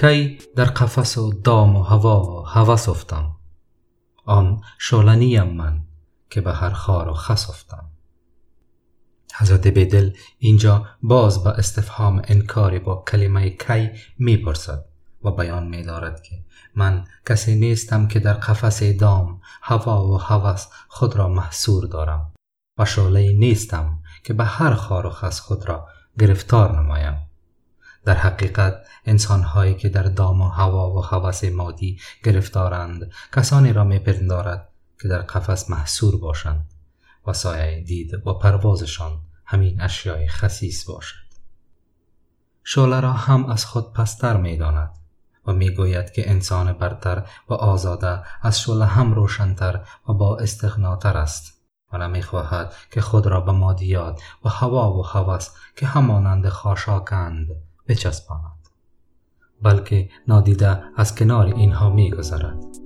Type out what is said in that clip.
کی در قفس و دام و هوا هوس افتم. آن شالنیم من که به هر خار و خس افتم. حضرت بیدل اینجا باز با استفهام انکاری با کلمه کی می‌پرسد و بیان می دارد که من کسی نیستم که در قفس دام هوا و هوس خود را محصور دارم و شاله نیستم که به هر خار و خس خود را گرفتار نمایم. در حقیقت انسان هایی که در دام و هوا و هوس مادی گرفتارند کسانی را می پندارد که در قفس محصور باشند و سایه دید و پروازشان همین اشیای خسیس باشد. شعله را هم از خود پستر می داند و می گوید که انسان برتر و آزاده از شعله هم روشنتر و با استغناتر است و نمی خواهد که خود را به مادیات و هوا و هوس که همانند خاشاکند بچسباند بلکه نادیده از کنار اینها می گذرد.